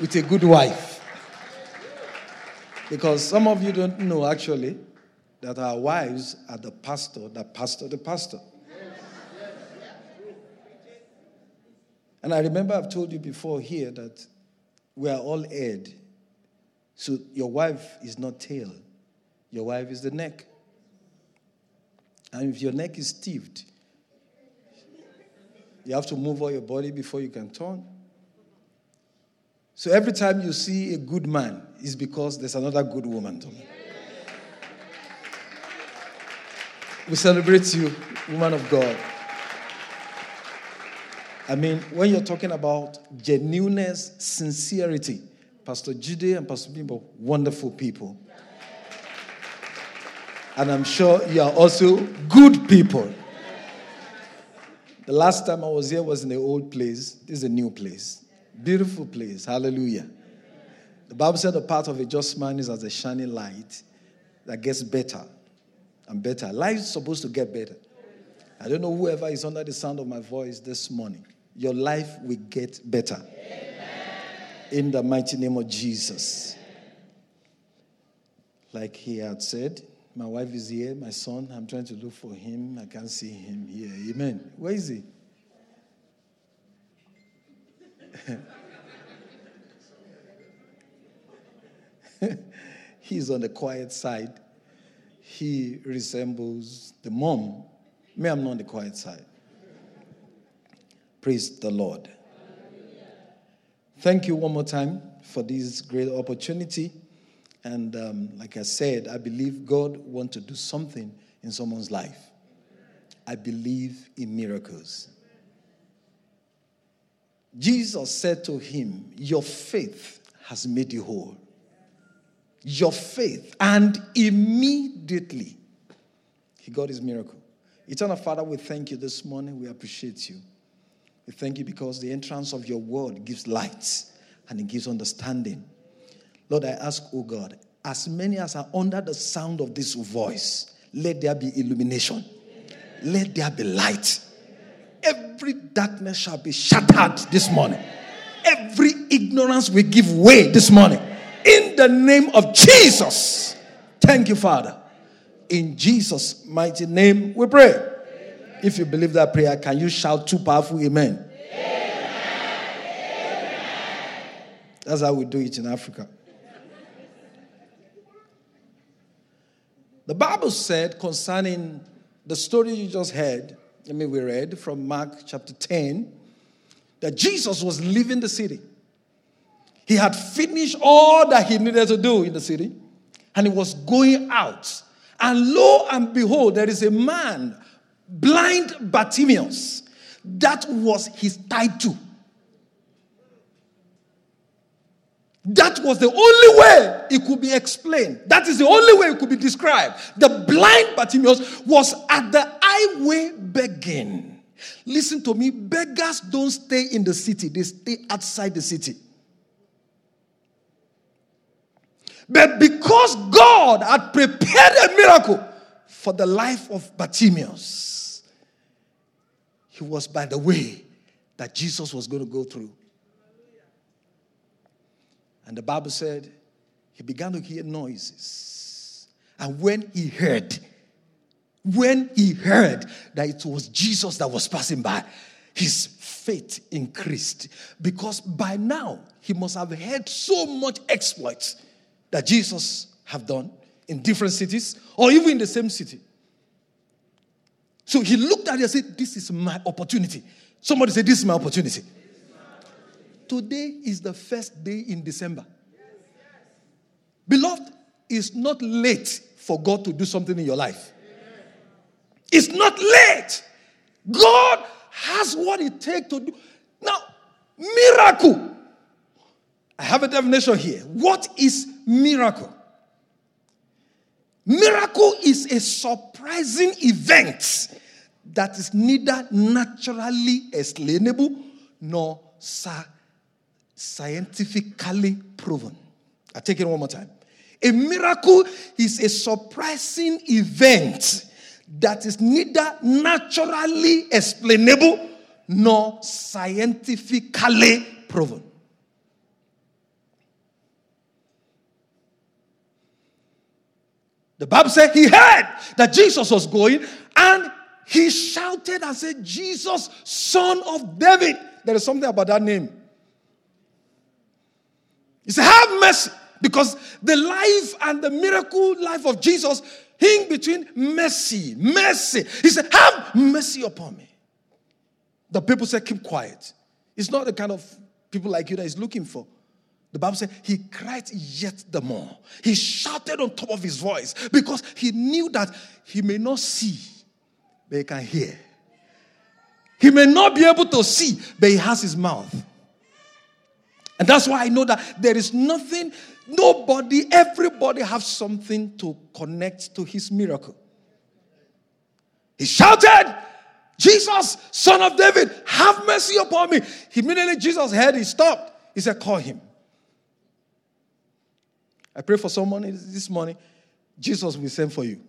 With a good wife. Because some of you don't know actually that our wives are the pastor, the pastor, the pastor. And I remember I've told you before here that we are all head. So your wife is not tail, your wife is the neck. And if your neck is stiffed, you have to move all your body before you can turn. So every time you see a good man, it's because there's another good woman. We celebrate you, woman of God. I mean, when you're talking about genuineness, sincerity, Pastor Jude and Pastor Bimbo, wonderful people. And I'm sure you are also good people. The last time I was here was in the old place. This is a new place. Beautiful place. Hallelujah. The Bible said the path of a just man is as a shining light that gets better and better. Life is supposed to get better. I don't know whoever is under the sound of my voice this morning. Your life will get better. Amen. In the mighty name of Jesus. Like he had said, my wife is here, my son, I'm trying to look for him. I can't see him here. Amen. Where is he? He's on the quiet side. He resembles the mom. Me, I'm not on the quiet side. Praise the Lord. Thank you one more time for this great opportunity. And um, like I said, I believe God wants to do something in someone's life. I believe in miracles. Jesus said to him, Your faith has made you whole. Your faith. And immediately, he got his miracle. Eternal Father, we thank you this morning. We appreciate you. We thank you because the entrance of your word gives light and it gives understanding. Lord, I ask, oh God, as many as are under the sound of this voice, let there be illumination. Let there be light Every darkness shall be shattered this morning. Every ignorance will give way this morning. In the name of Jesus. Thank you, Father. In Jesus' mighty name we pray. Amen. If you believe that prayer, can you shout two powerful amen? amen? That's how we do it in Africa. The Bible said concerning the story you just heard I mean, we read from Mark chapter 10 that Jesus was leaving the city. He had finished all that he needed to do in the city and he was going out. And lo and behold, there is a man, blind Bartimaeus. That was his title. That was the only way it could be explained. That is the only way it could be described. The blind Bartimaeus was at the highway begging. Listen to me, beggars don't stay in the city, they stay outside the city. But because God had prepared a miracle for the life of Bartimaeus, he was by the way that Jesus was going to go through. And the Bible said he began to hear noises. And when he heard, when he heard that it was Jesus that was passing by, his faith increased because by now he must have heard so much exploits that Jesus have done in different cities or even in the same city. So he looked at it and said, This is my opportunity. Somebody said, This is my opportunity. Today is the first day in December. Beloved, it's not late for God to do something in your life. It's not late. God has what it takes to do. Now, miracle. I have a definition here. What is miracle? Miracle is a surprising event that is neither naturally explainable nor scientifically proven. I take it one more time. A miracle is a surprising event that is neither naturally explainable nor scientifically proven. The Bible said he heard that Jesus was going and he shouted and said, Jesus, son of David. There is something about that name. He said, Have mercy. Because the life and the miracle life of Jesus hing between mercy, mercy. He said, Have mercy upon me. The people said, Keep quiet. It's not the kind of people like you that he's looking for. The Bible said he cried yet the more. He shouted on top of his voice because he knew that he may not see, but he can hear. He may not be able to see, but he has his mouth. And that's why I know that there is nothing, nobody, everybody have something to connect to his miracle. He shouted, Jesus, son of David, have mercy upon me. Immediately Jesus heard, he stopped. He said, Call him. I pray for someone this morning, Jesus will send for you.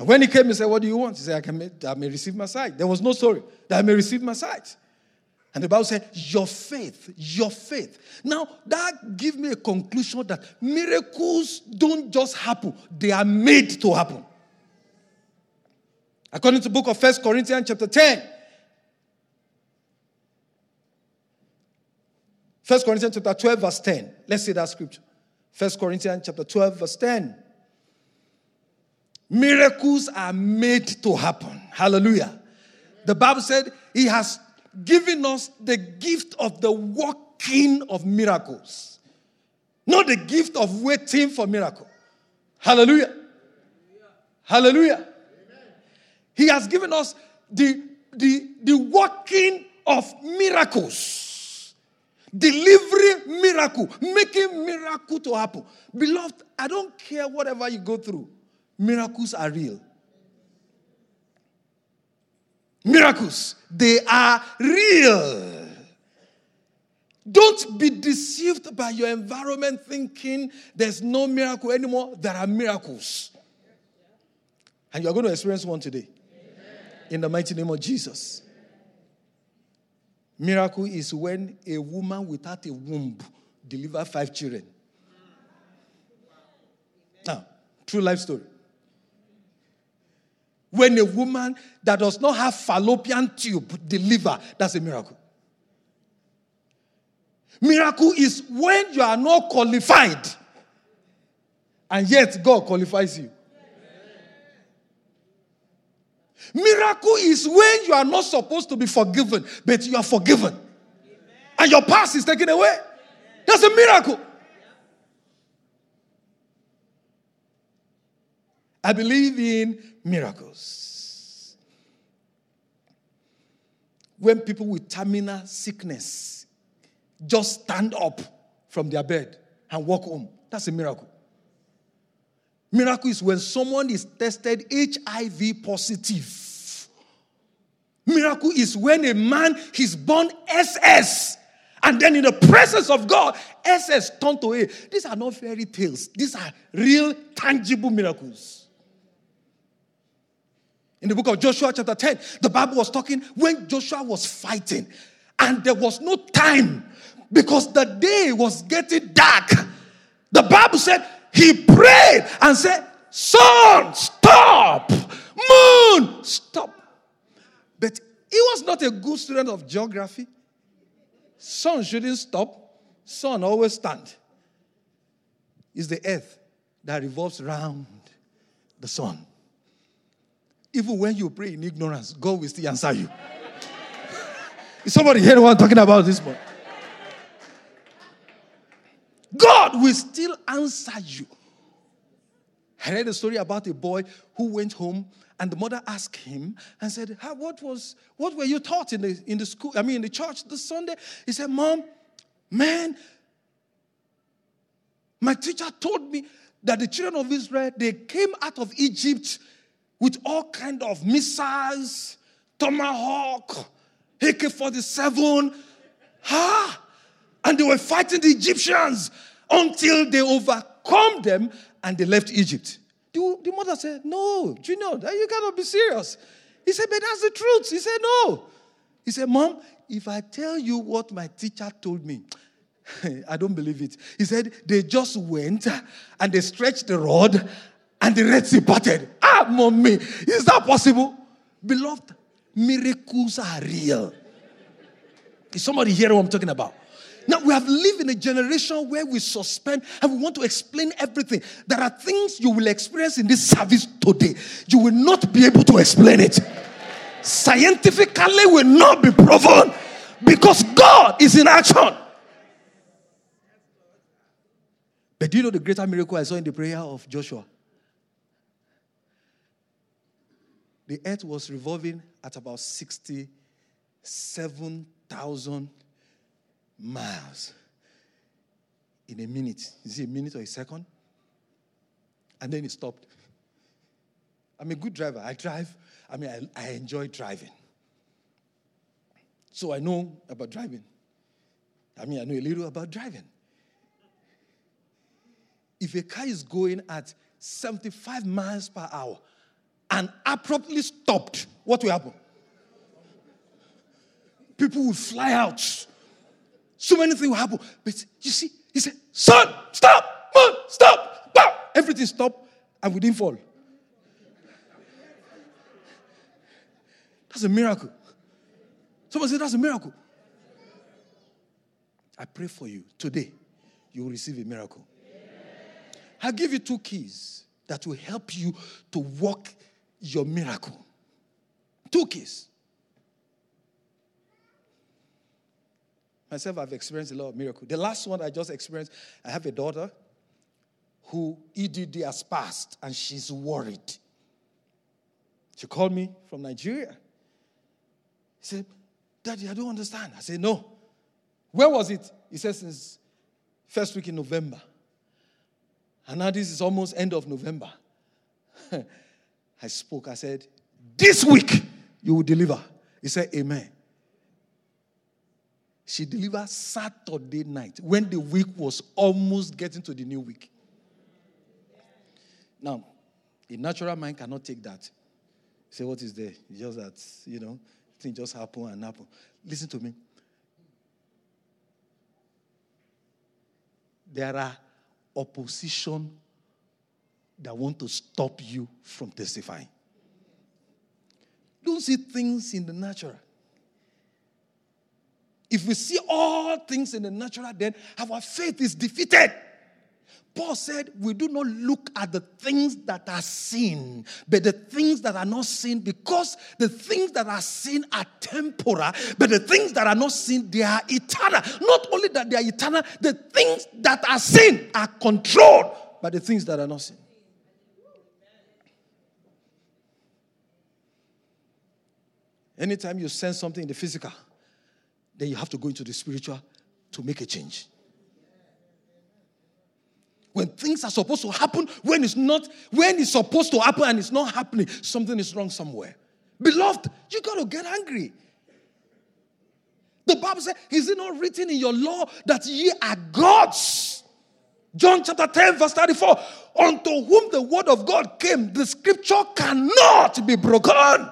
And when he came, he said, What do you want? He said, I, can I may receive my sight. There was no story that I may receive my sight. And the Bible said, Your faith, your faith. Now, that gives me a conclusion that miracles don't just happen, they are made to happen. According to book of First Corinthians, chapter 10, 1 Corinthians chapter 12, verse 10. Let's see that scripture. 1 Corinthians chapter 12, verse 10. Miracles are made to happen. Hallelujah. The Bible said he has given us the gift of the working of miracles, not the gift of waiting for miracle. Hallelujah. Hallelujah. He has given us the, the, the working of miracles delivery miracle, making miracle to happen. Beloved, I don't care whatever you go through, miracles are real. Miracles, they are real. Don't be deceived by your environment thinking there's no miracle anymore. There are miracles. And you're going to experience one today. In the mighty name of Jesus. Miracle is when a woman without a womb deliver five children. Now, true life story. When a woman that does not have fallopian tube deliver, that's a miracle. Miracle is when you are not qualified, and yet God qualifies you. Miracle is when you are not supposed to be forgiven, but you are forgiven. And your past is taken away. That's a miracle. I believe in miracles. When people with terminal sickness just stand up from their bed and walk home, that's a miracle. Miracle is when someone is tested HIV positive. Miracle is when a man is born SS. And then in the presence of God, SS turned to A. These are not fairy tales. These are real, tangible miracles. In the book of Joshua, chapter 10, the Bible was talking when Joshua was fighting, and there was no time because the day was getting dark. The Bible said he prayed and said, Sun, stop! Moon, stop! But he was not a good student of geography. Sun shouldn't stop, sun always stand. It's the earth that revolves around the sun. Even when you pray in ignorance, God will still answer you. Is somebody hearing what I'm talking about this morning? God will still answer you. I read a story about a boy who went home and the mother asked him and said, what was what were you taught in the in the school? I mean in the church this Sunday? He said, Mom, man, my teacher told me that the children of Israel they came out of Egypt with all kind of missiles, tomahawk, AK-47, huh? and they were fighting the Egyptians until they overcome them and they left Egypt. The, the mother said, No, Junior, you cannot be serious. He said, But that's the truth. He said, No. He said, Mom, if I tell you what my teacher told me, I don't believe it. He said, They just went and they stretched the rod and the Red Sea parted. Ah, mommy, is that possible? Beloved, miracles are real. Is somebody hearing what I'm talking about? Now, we have lived in a generation where we suspend and we want to explain everything. There are things you will experience in this service today. You will not be able to explain it. Scientifically, will not be proven because God is in action. But do you know the greater miracle I saw in the prayer of Joshua? The earth was revolving at about 67,000 miles in a minute. Is it a minute or a second? And then it stopped. I'm a good driver. I drive. I mean, I, I enjoy driving. So I know about driving. I mean, I know a little about driving. If a car is going at 75 miles per hour and abruptly stopped, what will happen? People will fly out so many things will happen. But you see, he said, Sun, stop, man, stop, stop. Everything stopped, and we didn't fall. That's a miracle. Someone said, That's a miracle. I pray for you today, you will receive a miracle. I'll give you two keys that will help you to walk your miracle. Two keys. Myself, I've experienced a lot of miracles. The last one I just experienced, I have a daughter who EDD has passed and she's worried. She called me from Nigeria. He said, Daddy, I don't understand. I said, No. Where was it? He said, Since first week in November. And now this is almost end of November. I spoke. I said, This week you will deliver. He said, Amen. She delivered Saturday night when the week was almost getting to the new week. Now, a natural mind cannot take that. Say, what is there? Just that, you know, things just happen and happen. Listen to me. There are opposition that want to stop you from testifying. Don't see things in the natural. If we see all things in the natural, then our faith is defeated. Paul said, We do not look at the things that are seen, but the things that are not seen, because the things that are seen are temporal, but the things that are not seen, they are eternal. Not only that they are eternal, the things that are seen are controlled by the things that are not seen. Anytime you sense something in the physical, then you have to go into the spiritual to make a change. When things are supposed to happen, when it's not, when it's supposed to happen and it's not happening, something is wrong somewhere. Beloved, you got to get angry. The Bible says, Is it not written in your law that ye are gods? John chapter 10, verse 34. Unto whom the word of God came, the scripture cannot be broken.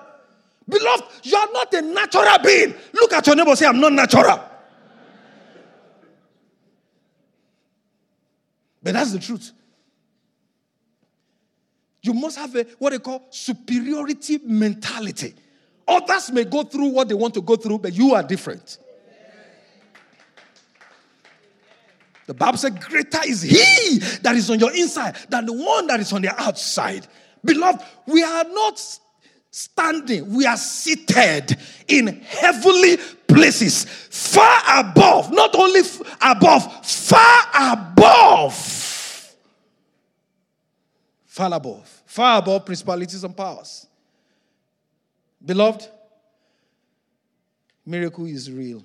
Beloved, you are not a natural being. Look at your neighbor say, I'm not natural. But that's the truth. You must have a what they call superiority mentality. Others may go through what they want to go through, but you are different. The Bible said, Greater is he that is on your inside than the one that is on the outside. Beloved, we are not standing, we are seated in heavenly places, far above, not only f- above, far above. Far above. Far above principalities and powers. Beloved, miracle is real.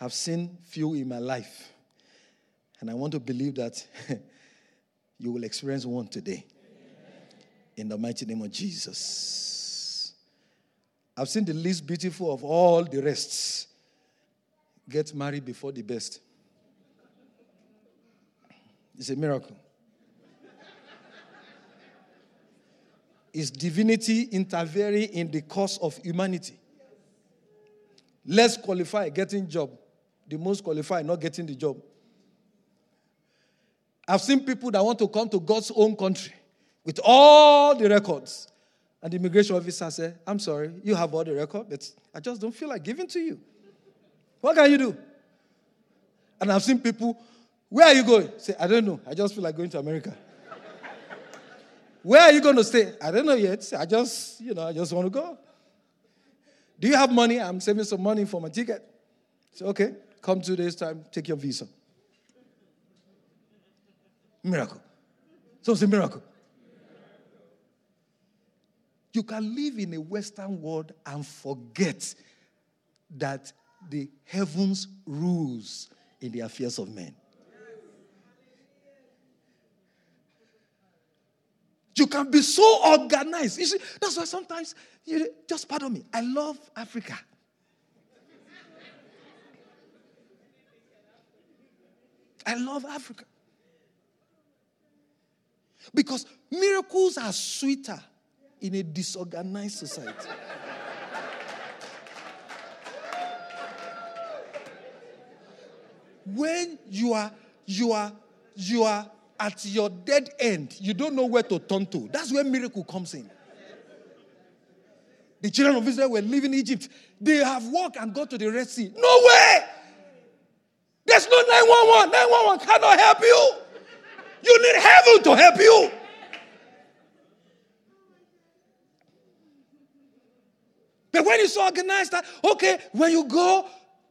I've seen few in my life, and I want to believe that you will experience one today. In the mighty name of Jesus. I've seen the least beautiful of all the rest get married before the best. It's a miracle. Is divinity interfering in the course of humanity? Less qualified getting job, the most qualified not getting the job. I've seen people that want to come to God's own country with all the records. And the immigration officer said, I'm sorry, you have all the records, but I just don't feel like giving to you. What can you do? And I've seen people, where are you going? Say, I don't know. I just feel like going to America. where are you going to stay? I don't know yet. I just, you know, I just want to go. Do you have money? I'm saving some money for my ticket. Say, okay, come two days' time, take your visa. Miracle. So it's a miracle. You can live in a Western world and forget that the heavens rules in the affairs of men. You can be so organized. You see, that's why sometimes, you, just pardon me, I love Africa. I love Africa. Because miracles are sweeter in a disorganized society. when you are you are you are at your dead end, you don't know where to turn to. That's where miracle comes in. The children of Israel were leaving Egypt. They have walked and got to the Red Sea. No way! There's no 911. 911 cannot help you. You need heaven to help you. But when it's organized that, okay, when you go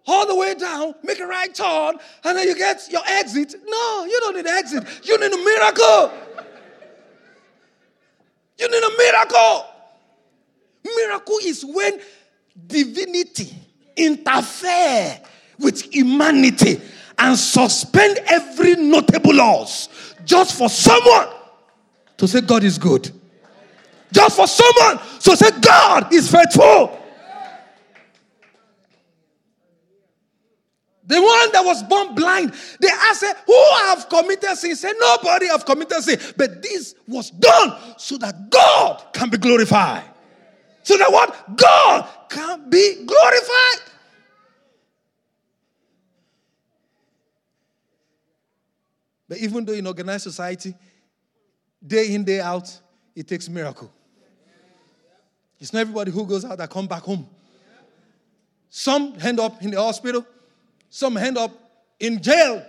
all the way down, make a right turn, and then you get your exit. No, you don't need an exit. You need a miracle. You need a miracle. Miracle is when divinity interfere with humanity and suspend every notable laws just for someone to say God is good. Just for someone to say God is faithful. The one that was born blind, they asked, Who have committed sin? He said, Nobody have committed sin. But this was done so that God can be glorified. So that what? God can be glorified. But even though in organized society, day in, day out, it takes miracle. It's not everybody who goes out that come back home. Some end up in the hospital, some end up in jail.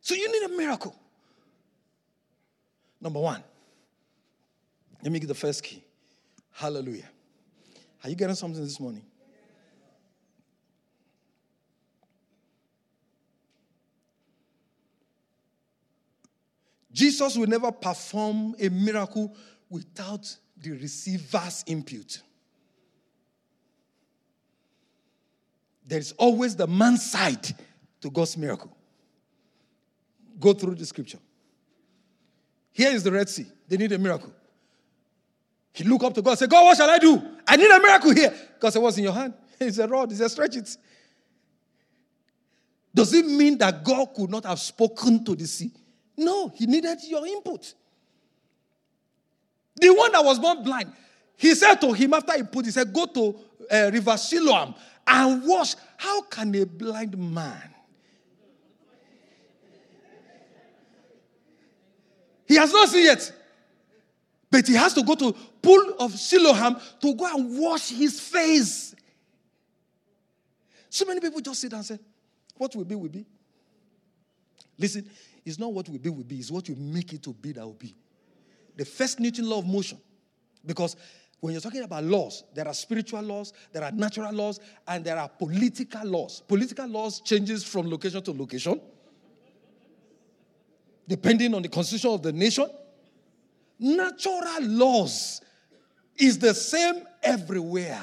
So you need a miracle. Number one, let me get the first key. Hallelujah. Are you getting something this morning? Jesus will never perform a miracle without the receiver's input. There is always the man's side to God's miracle. Go through the scripture. Here is the Red Sea. They need a miracle. He looked up to God and said, God, what shall I do? I need a miracle here. God said, What's in your hand? He said, Rod. He said, Stretch it. Does it mean that God could not have spoken to the sea? No, he needed your input. The one that was born blind, he said to him after he put, he said, Go to uh, River Siloam and wash. How can a blind man? He has not seen yet. But he has to go to pool of Siloam to go and wash his face. So many people just sit and say, What will be, will be. Listen, it's not what will be, will be, it's what you make it to be that will be. The first Newton law of motion. Because when you're talking about laws, there are spiritual laws, there are natural laws, and there are political laws. Political laws changes from location to location. depending on the constitution of the nation. Natural laws is the same everywhere.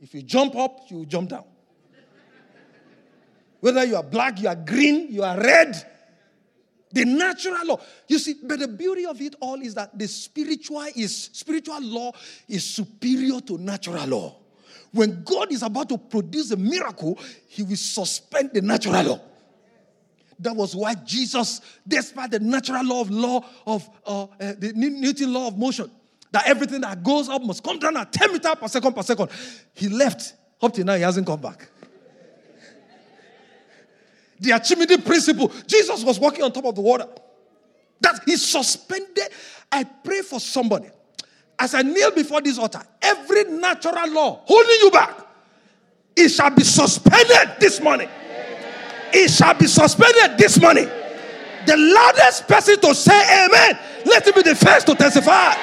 If you jump up, you jump down. Whether you are black, you are green, you are red, the natural law. You see, but the beauty of it all is that the spiritual is spiritual law is superior to natural law. When God is about to produce a miracle, he will suspend the natural law. That was why Jesus, despite the natural law of law of uh, uh, the Newton law of motion, that everything that goes up must come down at 10 meters per second per second, he left. Up till now, he hasn't come back. The Archimedes principle. Jesus was walking on top of the water. That he suspended. I pray for somebody. As I kneel before this altar, every natural law holding you back, it shall be suspended this morning. It shall be suspended this morning. The loudest person to say amen, let him be the first to testify.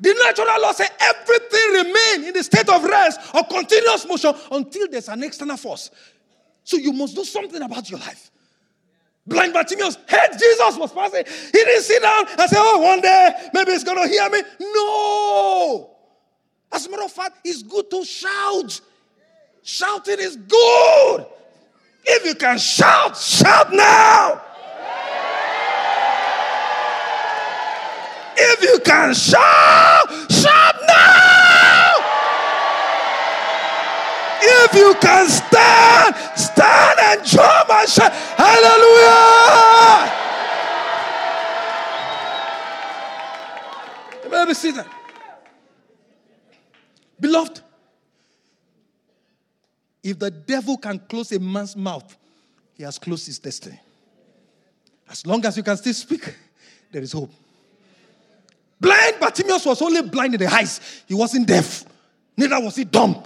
The natural law says everything remain in the state of rest or continuous motion until there's an external force. So you must do something about your life. Blind Bartimaeus heard Jesus was passing. He didn't sit down and say, Oh, one day maybe he's going to hear me. No. As a matter of fact, it's good to shout. Shouting is good. If you can shout, shout now. If you can shout, shout now. If you can stand, stand and jump and shout. Hallelujah. Let me see that. Beloved, if the devil can close a man's mouth, he has closed his destiny. As long as you can still speak, there is hope. Blind Bartimaeus was only blind in the eyes. He wasn't deaf. Neither was he dumb.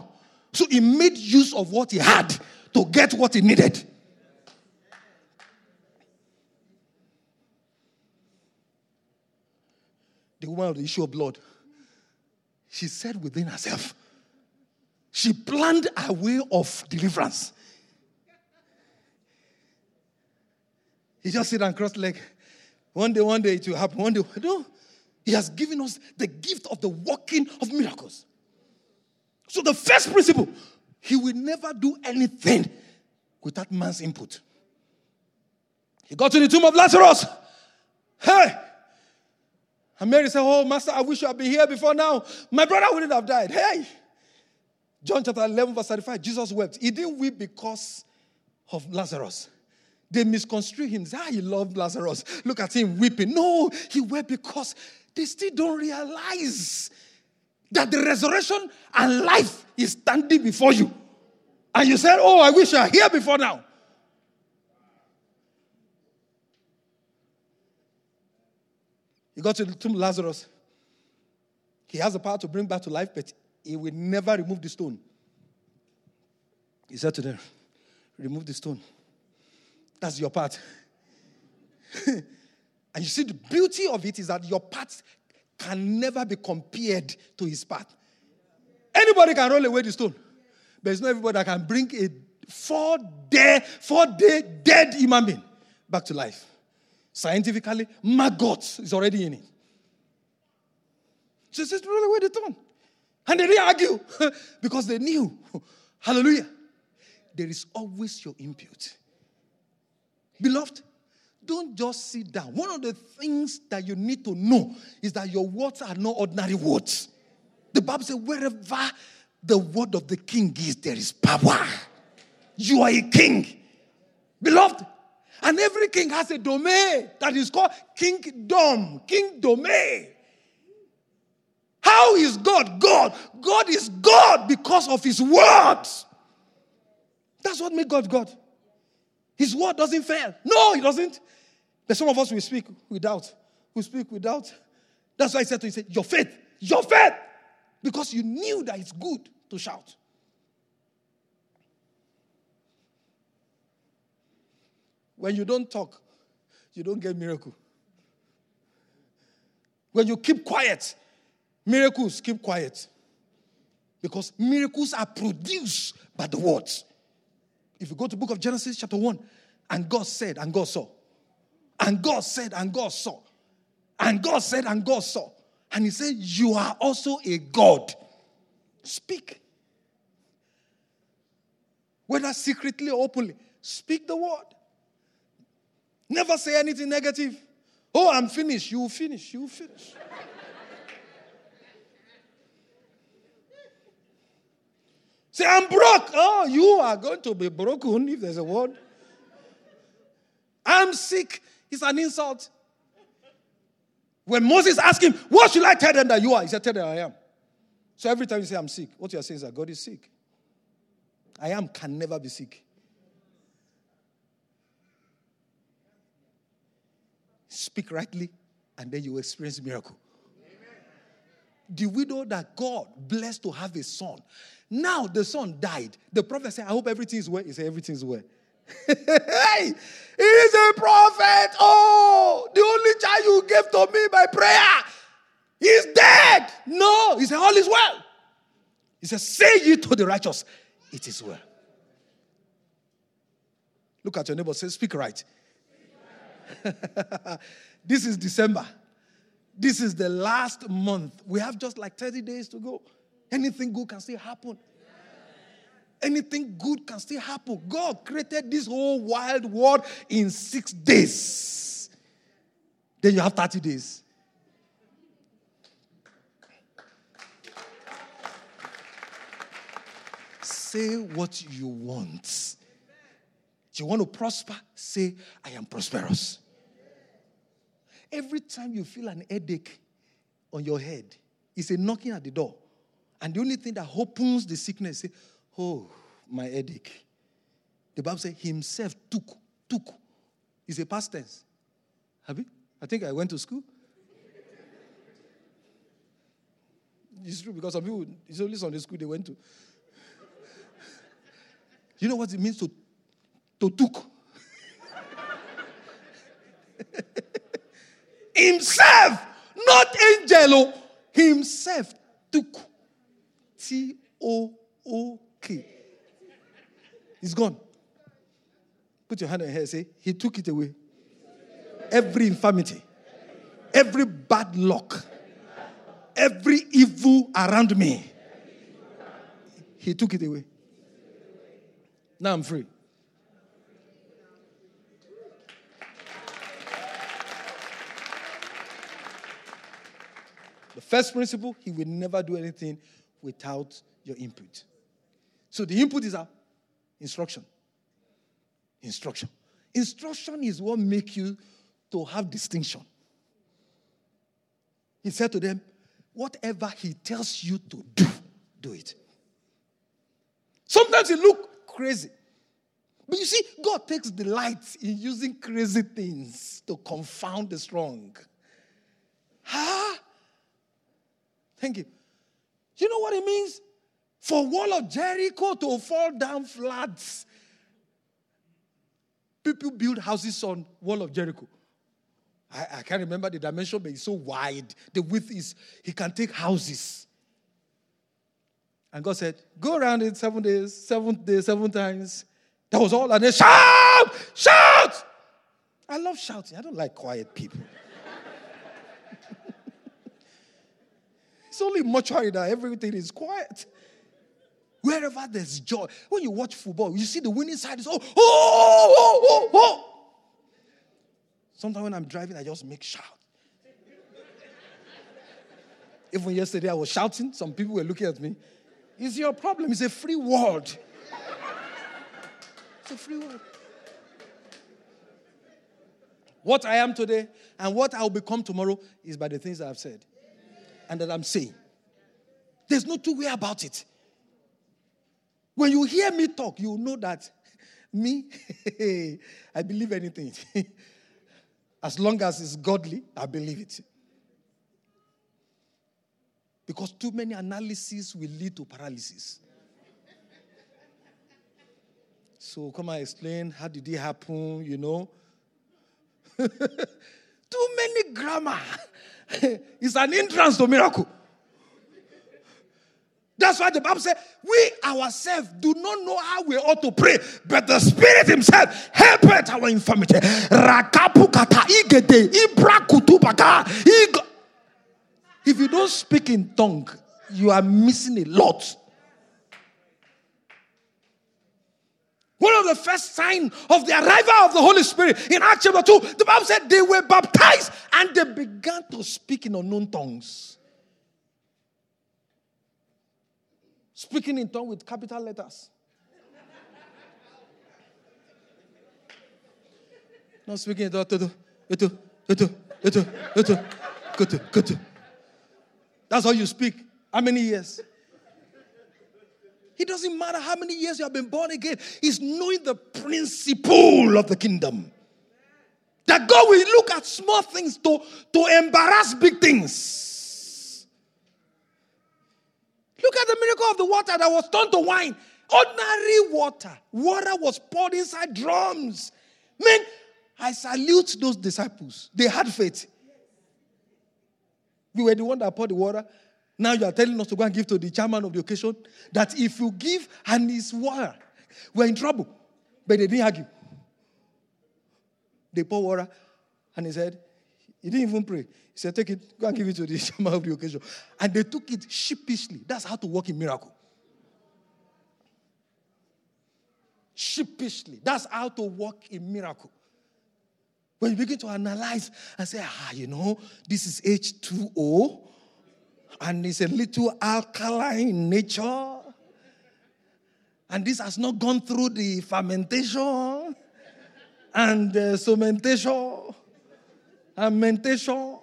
So he made use of what he had to get what he needed. The woman of the issue of blood, she said within herself, she planned a way of deliverance. He just sit and cross leg. One day, one day it will happen. One day, no. He has given us the gift of the working of miracles. So, the first principle, he will never do anything without man's input. He got to the tomb of Lazarus. Hey! And Mary said, Oh, Master, I wish you had been here before now. My brother wouldn't have died. Hey! John chapter 11, verse 35, Jesus wept. He didn't weep because of Lazarus. They misconstrue him. Ah, he loved Lazarus. Look at him weeping. No, he wept because they still don't realize that the resurrection and life is standing before you. And you said, Oh, I wish I were here before now. He got to the tomb Lazarus. He has the power to bring back to life, but he will never remove the stone. He said to them, Remove the stone. That's your part. And you see, the beauty of it is that your path can never be compared to his path. Anybody can roll away the stone, but it's not everybody that can bring a four day, four day dead human being back to life. Scientifically, maggot is already in it. So just roll away the stone. And they didn't argue because they knew. Hallelujah. There is always your input. Beloved, don't just sit down. One of the things that you need to know is that your words are not ordinary words. The Bible says, wherever the word of the king is, there is power. You are a king. Beloved, and every king has a domain that is called kingdom, kingdom. How is God God? God is God because of his words. That's what makes God God. His word doesn't fail. No, he doesn't. But some of us will speak without. We speak without. That's why I said to you, say, your faith, your faith. Because you knew that it's good to shout. When you don't talk, you don't get miracle. When you keep quiet, miracles keep quiet. Because miracles are produced by the words. If you go to book of Genesis chapter 1, and God said, and God saw. And God said, and God saw. And God said, and God saw. And he said, You are also a God. Speak. Whether secretly or openly, speak the word. Never say anything negative. Oh, I'm finished. You finish. You finish. Say, I'm broke. Oh, you are going to be broken if there's a word. I'm sick. It's an insult. When Moses asked him, What should I tell them that you are? He said, Tell them I am. So every time you say I'm sick, what you're saying is that God is sick. I am can never be sick. Speak rightly, and then you experience miracle. Amen. The widow that God blessed to have a son now the son died. The prophet said, I hope everything is well. He said, Everything is well. hey, he is a prophet. Oh, the only child you gave to me by prayer. He's dead. No, he said, All is well. He said, Say ye to the righteous, it is well. Look at your neighbor, say, Speak right. this is December. This is the last month. We have just like 30 days to go. Anything good can still happen. Anything good can still happen. God created this whole wild world in six days. Then you have 30 days. Say what you want. Do you want to prosper? Say, I am prosperous. Every time you feel an headache on your head, it's a knocking at the door. And the only thing that opens the sickness, say, oh, my headache. The Bible says himself took, took. It's a past tense. Have you? I think I went to school. It's true because some people, it's only Sunday school they went to. you know what it means to, to took? himself, not angel, oh, himself took. T O O K. It's gone. Put your hand on your head say, He took it away. Every infirmity, every bad luck, every evil around me, He took it away. Now I'm free. The first principle, he will never do anything without your input. So the input is a instruction. Instruction. Instruction is what makes you to have distinction. He said to them, whatever he tells you to do, do it. Sometimes it look crazy. But you see, God takes delight in using crazy things to confound the strong. Huh? Thank you. You know what it means? For wall of Jericho to fall down flat. People build houses on wall of Jericho. I, I can't remember the dimension, but it's so wide. The width is, he can take houses. And God said, Go around it seven days, seventh day, seven times. That was all. And then shout, shout. I love shouting. I don't like quiet people. It's only mortuary that everything is quiet. Wherever there's joy. When you watch football, you see the winning side is oh, oh, oh, oh, oh. Sometimes when I'm driving, I just make shout. Even yesterday, I was shouting. Some people were looking at me. It's your problem. It's a free world. It's a free world. What I am today and what I'll become tomorrow is by the things I've said and that I'm saying. There's no two way about it. When you hear me talk, you know that me, I believe anything. as long as it's godly, I believe it. Because too many analyses will lead to paralysis. So come and explain how did it happen, you know? too many grammar. it's an entrance to miracle. That's why the Bible says, We ourselves do not know how we ought to pray, but the Spirit Himself helpeth our infirmity. If you don't speak in tongue, you are missing a lot. One of the first signs of the arrival of the Holy Spirit in Acts chapter 2, the Bible said they were baptized and they began to speak in unknown tongues. Speaking in tongues with capital letters. Not speaking in tongues. That's how you speak. How many years? It doesn't matter how many years you have been born again. It's knowing the principle of the kingdom. That God will look at small things to, to embarrass big things. Look at the miracle of the water that was turned to wine. Ordinary water. Water was poured inside drums. Man, I salute those disciples. They had faith. We were the one that poured the water. Now you are telling us to go and give to the chairman of the occasion that if you give and his water, we're in trouble. But they didn't argue. They poured water and he said, he didn't even pray. He said, Take it, go and give it to the chairman of the occasion. And they took it sheepishly. That's how to work in miracle. Sheepishly. That's how to work in miracle. When you begin to analyze and say, ah, you know, this is H2O and it's a little alkaline nature. And this has not gone through the fermentation and the cementation and mentation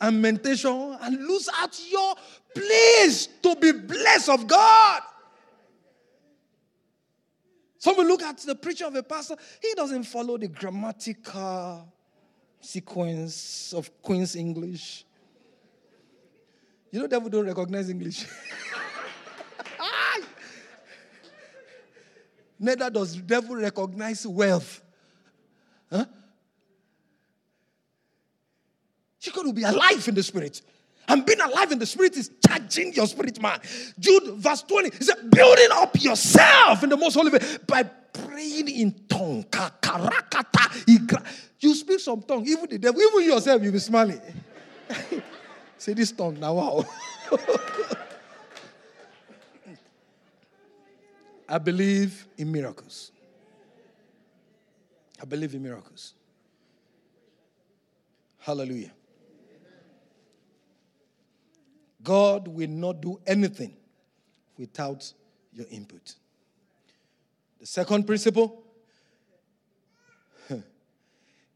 and mentation and lose out your place to be blessed of God. Some will look at the preaching of a pastor, he doesn't follow the grammatical sequence of Queen's English. You know, devil don't recognize English. Neither does devil recognize wealth. Huh? You got to be alive in the spirit. And being alive in the spirit is charging your spirit, man. Jude, verse 20, he said, building up yourself in the most holy way by praying in tongue. You speak some tongue, even the devil, even yourself, you'll be smiling. Say this tongue now. Wow. I believe in miracles. I believe in miracles. Hallelujah. God will not do anything without your input. The second principle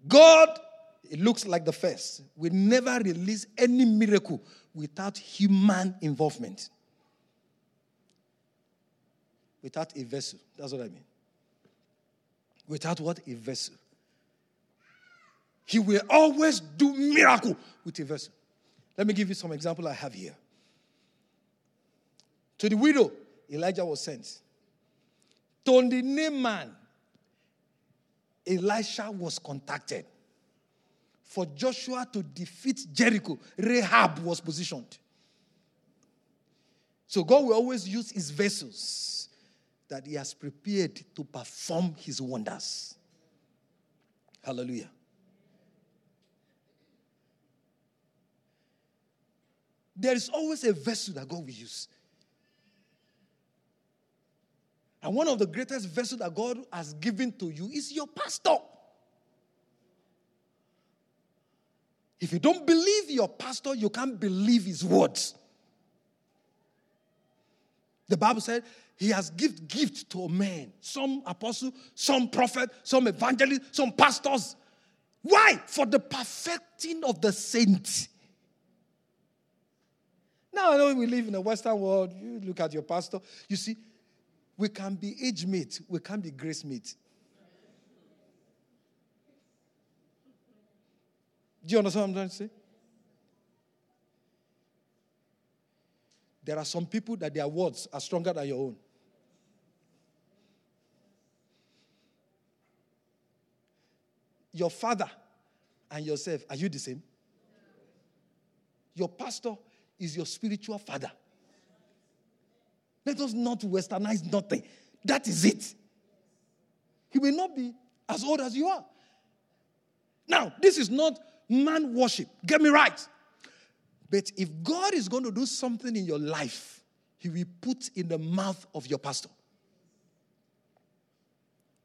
God it looks like the first. We never release any miracle without human involvement. Without a vessel. That's what I mean. Without what? A vessel. He will always do miracle with a vessel. Let me give you some example I have here. To the widow, Elijah was sent. To the Naaman, Elisha was contacted for Joshua to defeat Jericho, Rahab was positioned. So God will always use his vessels that he has prepared to perform his wonders. Hallelujah. There is always a vessel that God will use. And one of the greatest vessels that God has given to you is your pastor. If you don't believe your pastor, you can't believe his words. The Bible said he has gift gift to men. Some apostle, some prophet, some evangelist, some pastors. Why? For the perfecting of the saints. Now I know we live in a Western world. You look at your pastor, you see, we can be age mate, we can be grace mate. Do you understand what I'm trying to say? There are some people that their words are stronger than your own. Your father and yourself, are you the same? Your pastor is your spiritual father. Let us not westernize nothing. That is it. He may not be as old as you are. Now, this is not man worship. Get me right. But if God is going to do something in your life, He will put in the mouth of your pastor.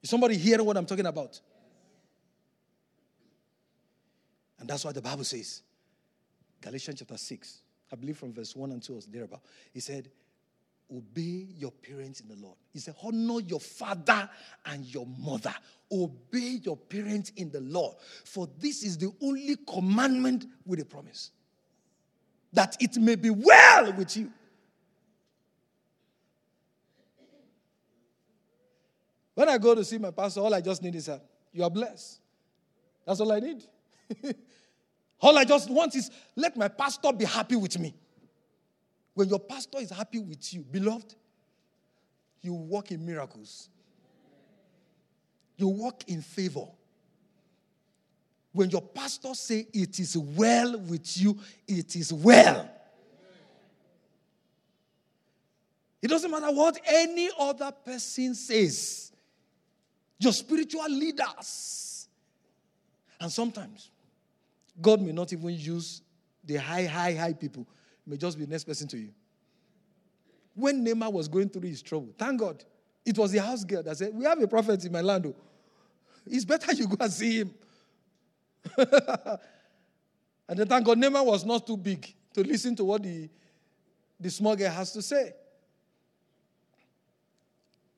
Is somebody hearing what I'm talking about? And that's what the Bible says. Galatians chapter 6, I believe from verse 1 and 2 or thereabout. He said, Obey your parents in the Lord. He said, Honor your father and your mother. Obey your parents in the Lord. For this is the only commandment with a promise that it may be well with you. When I go to see my pastor, all I just need is that you are blessed. That's all I need. all I just want is let my pastor be happy with me. When your pastor is happy with you, beloved, you walk in miracles. You walk in favor. When your pastor say it is well with you, it is well. It doesn't matter what any other person says. Your spiritual leaders. And sometimes God may not even use the high, high, high people may just be the next person to you. When Naaman was going through his trouble, thank God, it was the house girl that said, We have a prophet in my land. Oh. It's better you go and see him. and then thank God, Naaman was not too big to listen to what the, the small girl has to say.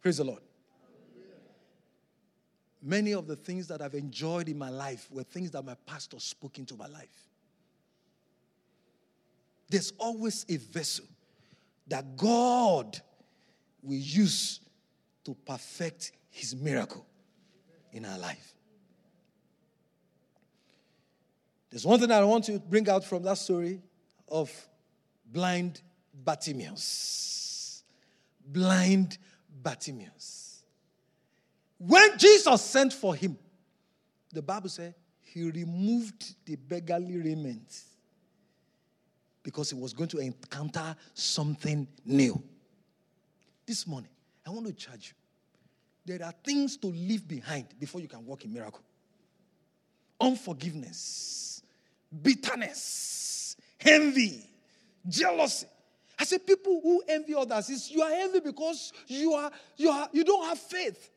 Praise the Lord. Many of the things that I've enjoyed in my life were things that my pastor spoke into my life. There's always a vessel that God will use to perfect his miracle in our life. There's one thing I want to bring out from that story of blind Bartimaeus. Blind Bartimaeus. When Jesus sent for him, the Bible said he removed the beggarly raiment because he was going to encounter something new. This morning, I want to charge you. There are things to leave behind before you can walk in miracle. Unforgiveness, bitterness, envy, jealousy. I say people who envy others is you are envy because you are you are you don't have faith.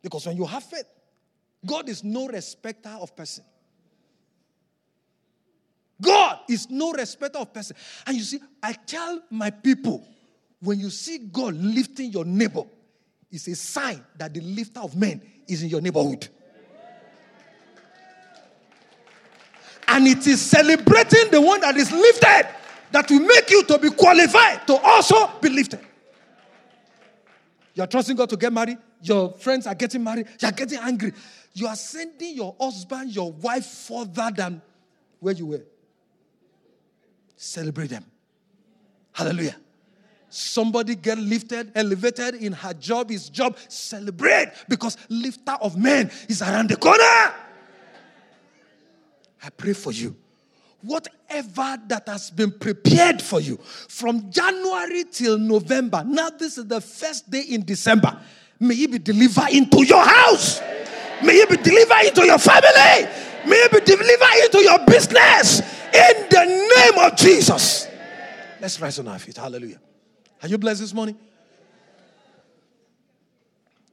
Because when you have faith, God is no respecter of person. God is no respecter of person. And you see, I tell my people, when you see God lifting your neighbor, it's a sign that the lifter of men is in your neighborhood. And it is celebrating the one that is lifted that will make you to be qualified to also be lifted. You're trusting God to get married, your friends are getting married, you're getting angry. You are sending your husband, your wife further than where you were. Celebrate them. Hallelujah. Somebody get lifted, elevated in her job, his job. Celebrate because lifter of men is around the corner. I pray for you. Whatever that has been prepared for you from January till November, now this is the first day in December. May it be delivered into your house. May it be delivered into your family. May it be delivered into your business in the name of Jesus. Let's rise on our feet. Hallelujah. Are you blessed this morning?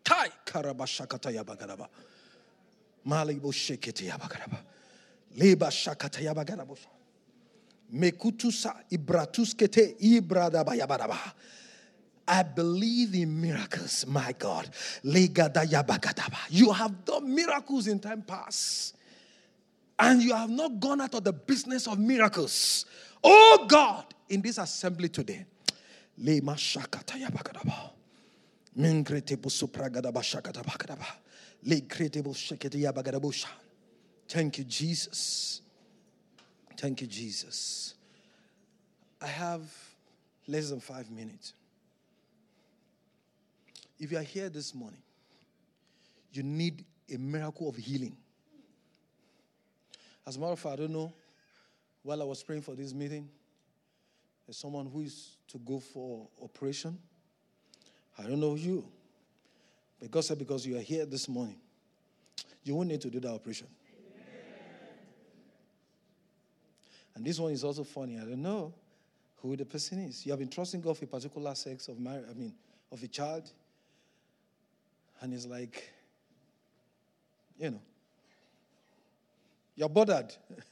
Yabagaraba. Mekutusa ibratuskete. I believe in miracles, my God. You have done miracles in time past and you have not gone out of the business of miracles. Oh God, in this assembly today, Thank you, Jesus. Thank you, Jesus. I have less than five minutes. If you are here this morning, you need a miracle of healing. As a matter of fact, I don't know, while I was praying for this meeting, There's someone who is to go for operation. I don't know you. But God said, because you are here this morning, you won't need to do that operation. And this one is also funny. I don't know who the person is. You have been trusting God for a particular sex of marriage, I mean, of a child. And it's like, you know, you're bothered.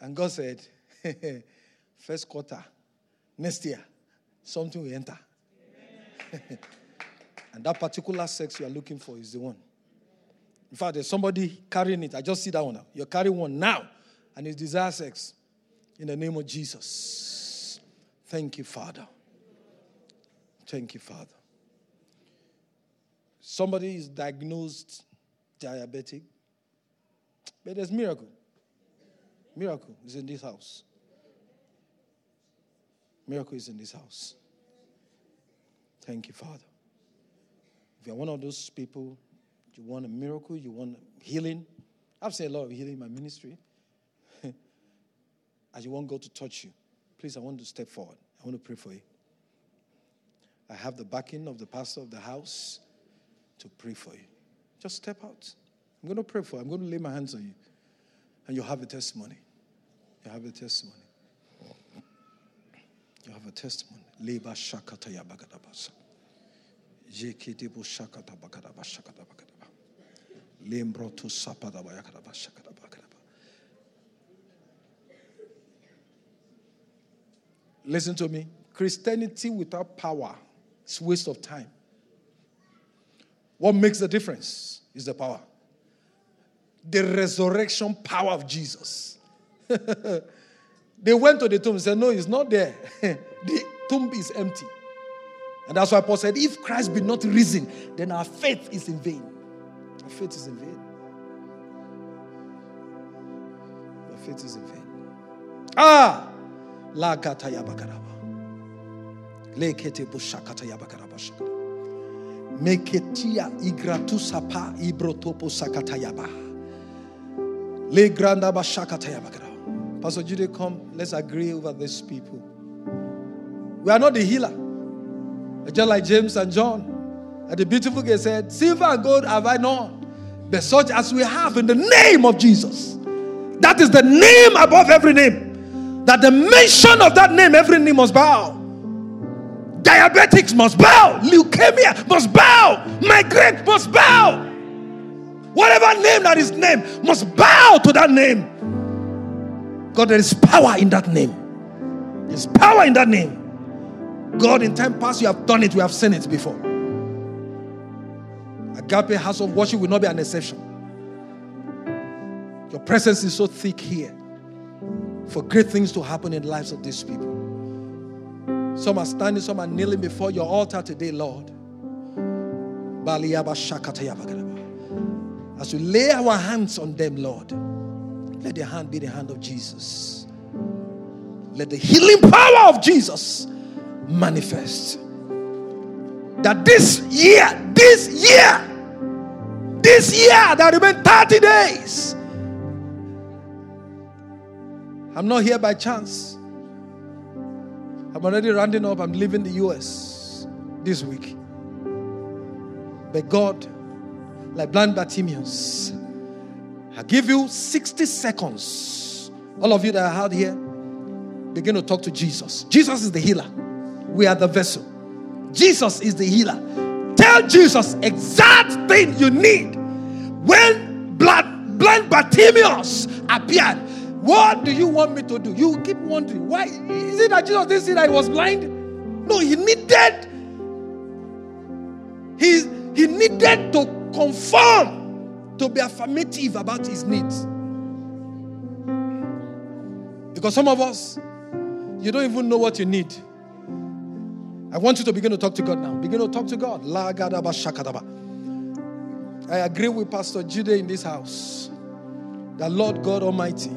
and God said, first quarter, next year, something will enter. and that particular sex you are looking for is the one. In fact, there's somebody carrying it. I just see that one now. You're carrying one now, and it's desire sex. In the name of Jesus. Thank you, Father. Thank you, Father. Somebody is diagnosed diabetic, but there's miracle. Miracle is in this house. Miracle is in this house. Thank you, Father. If you're one of those people, you want a miracle, you want healing. I've seen a lot of healing in my ministry. As you want God to touch you, please, I want to step forward. I want to pray for you. I have the backing of the pastor of the house to pray for you. Just step out. I'm going to pray for you. I'm going to lay my hands on you. And you'll have a testimony. You have a testimony. You have a testimony. Leba shakata shakata bagadaba shakata bagadaba. Shakata. Listen to me. Christianity without power is waste of time. What makes the difference is the power. The resurrection power of Jesus. they went to the tomb and said, No, it's not there. the tomb is empty. And that's why Paul said, If Christ be not risen, then our faith is in vain. Our faith is in vain. Our faith is in vain. Ah! La kata yabakaraba. Le kete bushakata yabakaraba shakata. Meketia igratu sapa ibrotopo sakata Pastor Jude, come, let's agree over these people. We are not the healer. Just like James and John. And the beautiful girl said, Silver and gold have I none, but such as we have in the name of Jesus. That is the name above every name. That the mention of that name, every knee must bow. Diabetics must bow. Leukemia must bow. Migraine must bow. Whatever name that is named must bow to that name. God, there is power in that name. There's power in that name. God, in time past, you have done it. We have seen it before. Agape house of worship will not be an exception. Your presence is so thick here for great things to happen in the lives of these people. Some are standing, some are kneeling before your altar today, Lord. As we lay our hands on them, Lord, let the hand be the hand of Jesus. Let the healing power of Jesus manifest. That this year, this year, this year that remain 30 days, I'm not here by chance. I'm already rounding up. I'm leaving the US this week. But God, like blind Bartimaeus, I give you 60 seconds. All of you that are out here, begin to talk to Jesus. Jesus is the healer. We are the vessel. Jesus is the healer. Tell Jesus exact thing you need. When blood, blind Bartimaeus appeared, what do you want me to do? You keep wondering, why is it that Jesus didn't see that he was blind? No, he needed he, he needed to conform to be affirmative about his needs. Because some of us, you don't even know what you need. I want you to begin to talk to God now. Begin to talk to God. I agree with Pastor Jude in this house that Lord God Almighty,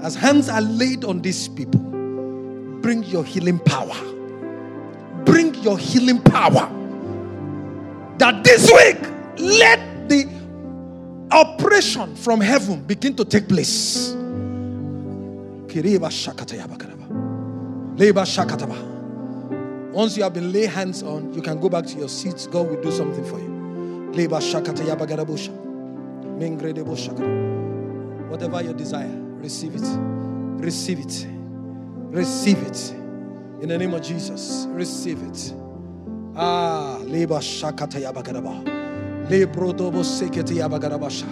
as hands are laid on these people, bring your healing power. Bring your healing power. That this week, let the operation from heaven begin to take place. Once you have been laid hands on, you can go back to your seats. God will do something for you. Shakata. Whatever your desire, receive it. Receive it. Receive it. In the name of Jesus, receive it. Ah, Leba Shakatayaba Garaba. Lebrodobo Seketayaba Garabasha.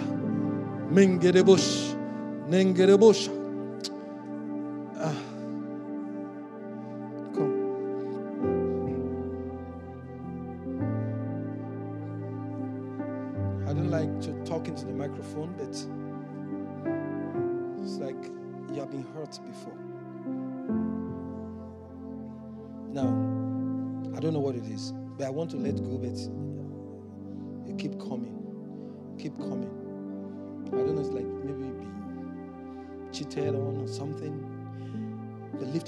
Mingerebush. Nengerebusha.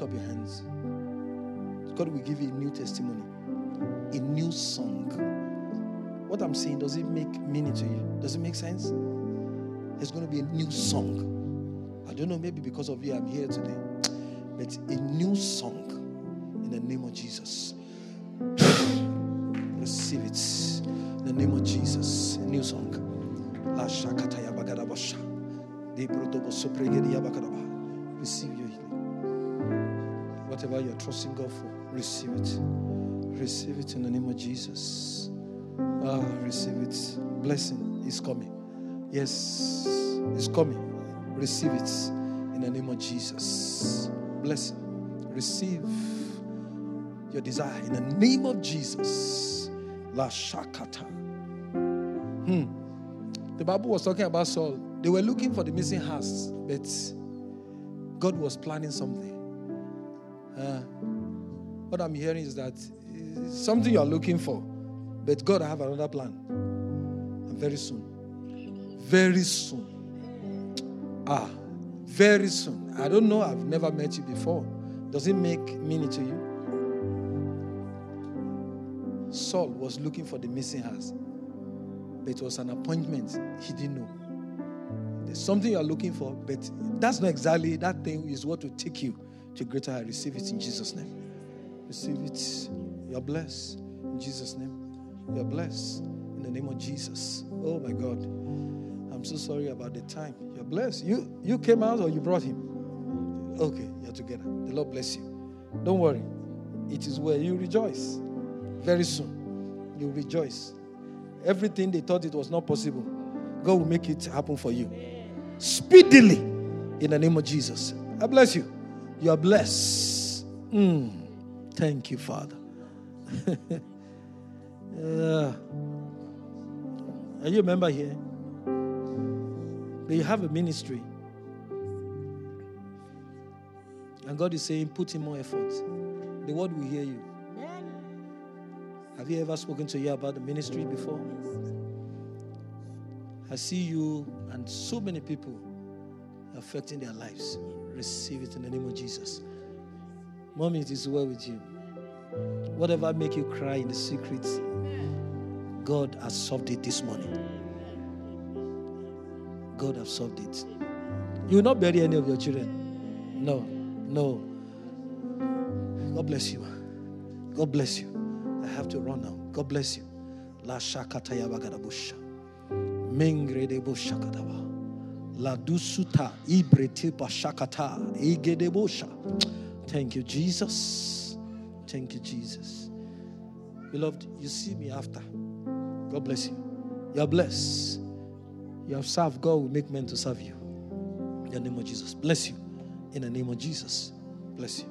Up your hands. God will give you a new testimony, a new song. What I'm saying, does it make meaning to you? Does it make sense? There's going to be a new song. I don't know, maybe because of you, I'm here today. But a new song in the name of Jesus. Receive it in the name of Jesus. A new song. Receive your. Whatever you're trusting God for, receive it. Receive it in the name of Jesus. Ah, receive it. Blessing is coming. Yes, it's coming. Receive it in the name of Jesus. Blessing. Receive your desire in the name of Jesus. La Shakata. Hmm. The Bible was talking about Saul. They were looking for the missing house, but God was planning something. Uh, what I'm hearing is that something you are looking for, but God I have another plan. And very soon, very soon, ah, very soon. I don't know. I've never met you before. Does it make meaning to you? Saul was looking for the missing house, but it was an appointment he didn't know. There's something you are looking for, but that's not exactly that thing is what will take you to greater I Receive it in Jesus' name. Receive it. You're blessed in Jesus' name. You're blessed in the name of Jesus. Oh my God. I'm so sorry about the time. You're blessed. You you came out or you brought him? Okay, you're together. The Lord bless you. Don't worry. It is where you rejoice. Very soon, you rejoice. Everything they thought it was not possible, God will make it happen for you. Speedily, in the name of Jesus. I bless you. You are blessed. Mm. Thank you, Father. Yeah. Are you a member here? But you have a ministry. And God is saying, put in more effort. The word will hear you. Have you ever spoken to you about the ministry before? I see you and so many people affecting their lives. Receive it in the name of Jesus. Mommy, it is well with you. Whatever make you cry in the secret, God has solved it this morning. God has solved it. You will not bury any of your children. No, no. God bless you. God bless you. I have to run now. God bless you. La shakata. Mengre de bushakadaba. Thank you, Jesus. Thank you, Jesus. Beloved, you see me after. God bless you. You are blessed. You have served. God will make men to serve you. In the name of Jesus. Bless you. In the name of Jesus. Bless you.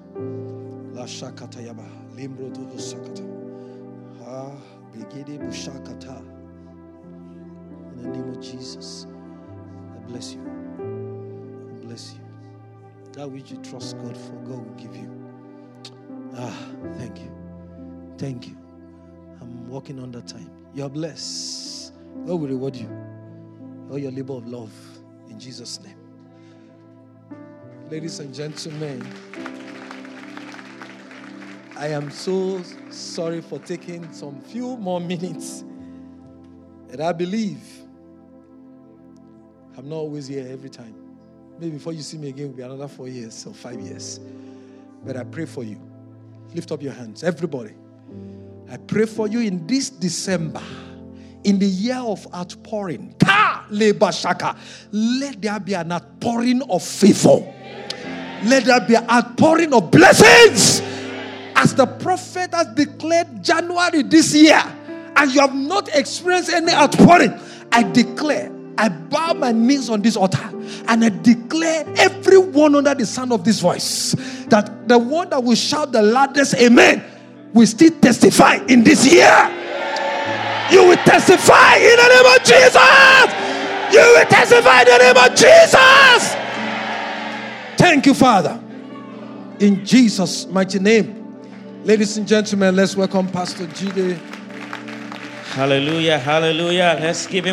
La shakata yaba. Limbro dobo sakata. Ah, begede bushakata. In the name of Jesus. Bless you. Bless you. That which you trust God for, God will give you. Ah, thank you. Thank you. I'm walking that time. You're blessed. God will reward you. All your labor of love in Jesus' name. Ladies and gentlemen, I am so sorry for taking some few more minutes. And I believe I'm not always here every time. Maybe before you see me again, will be another four years or five years. But I pray for you. Lift up your hands, everybody. I pray for you in this December, in the year of outpouring. Ka lebashaka. Let there be an outpouring of favor. Let there be an outpouring of blessings. As the prophet has declared January this year, and you have not experienced any outpouring, I declare I bow my knees on this altar and I declare everyone under the sound of this voice that the one that will shout the loudest amen will still testify in this year. You will testify in the name of Jesus. You will testify in the name of Jesus. Thank you, Father. In Jesus' mighty name. Ladies and gentlemen, let's welcome Pastor Jide. Hallelujah, hallelujah. Let's give him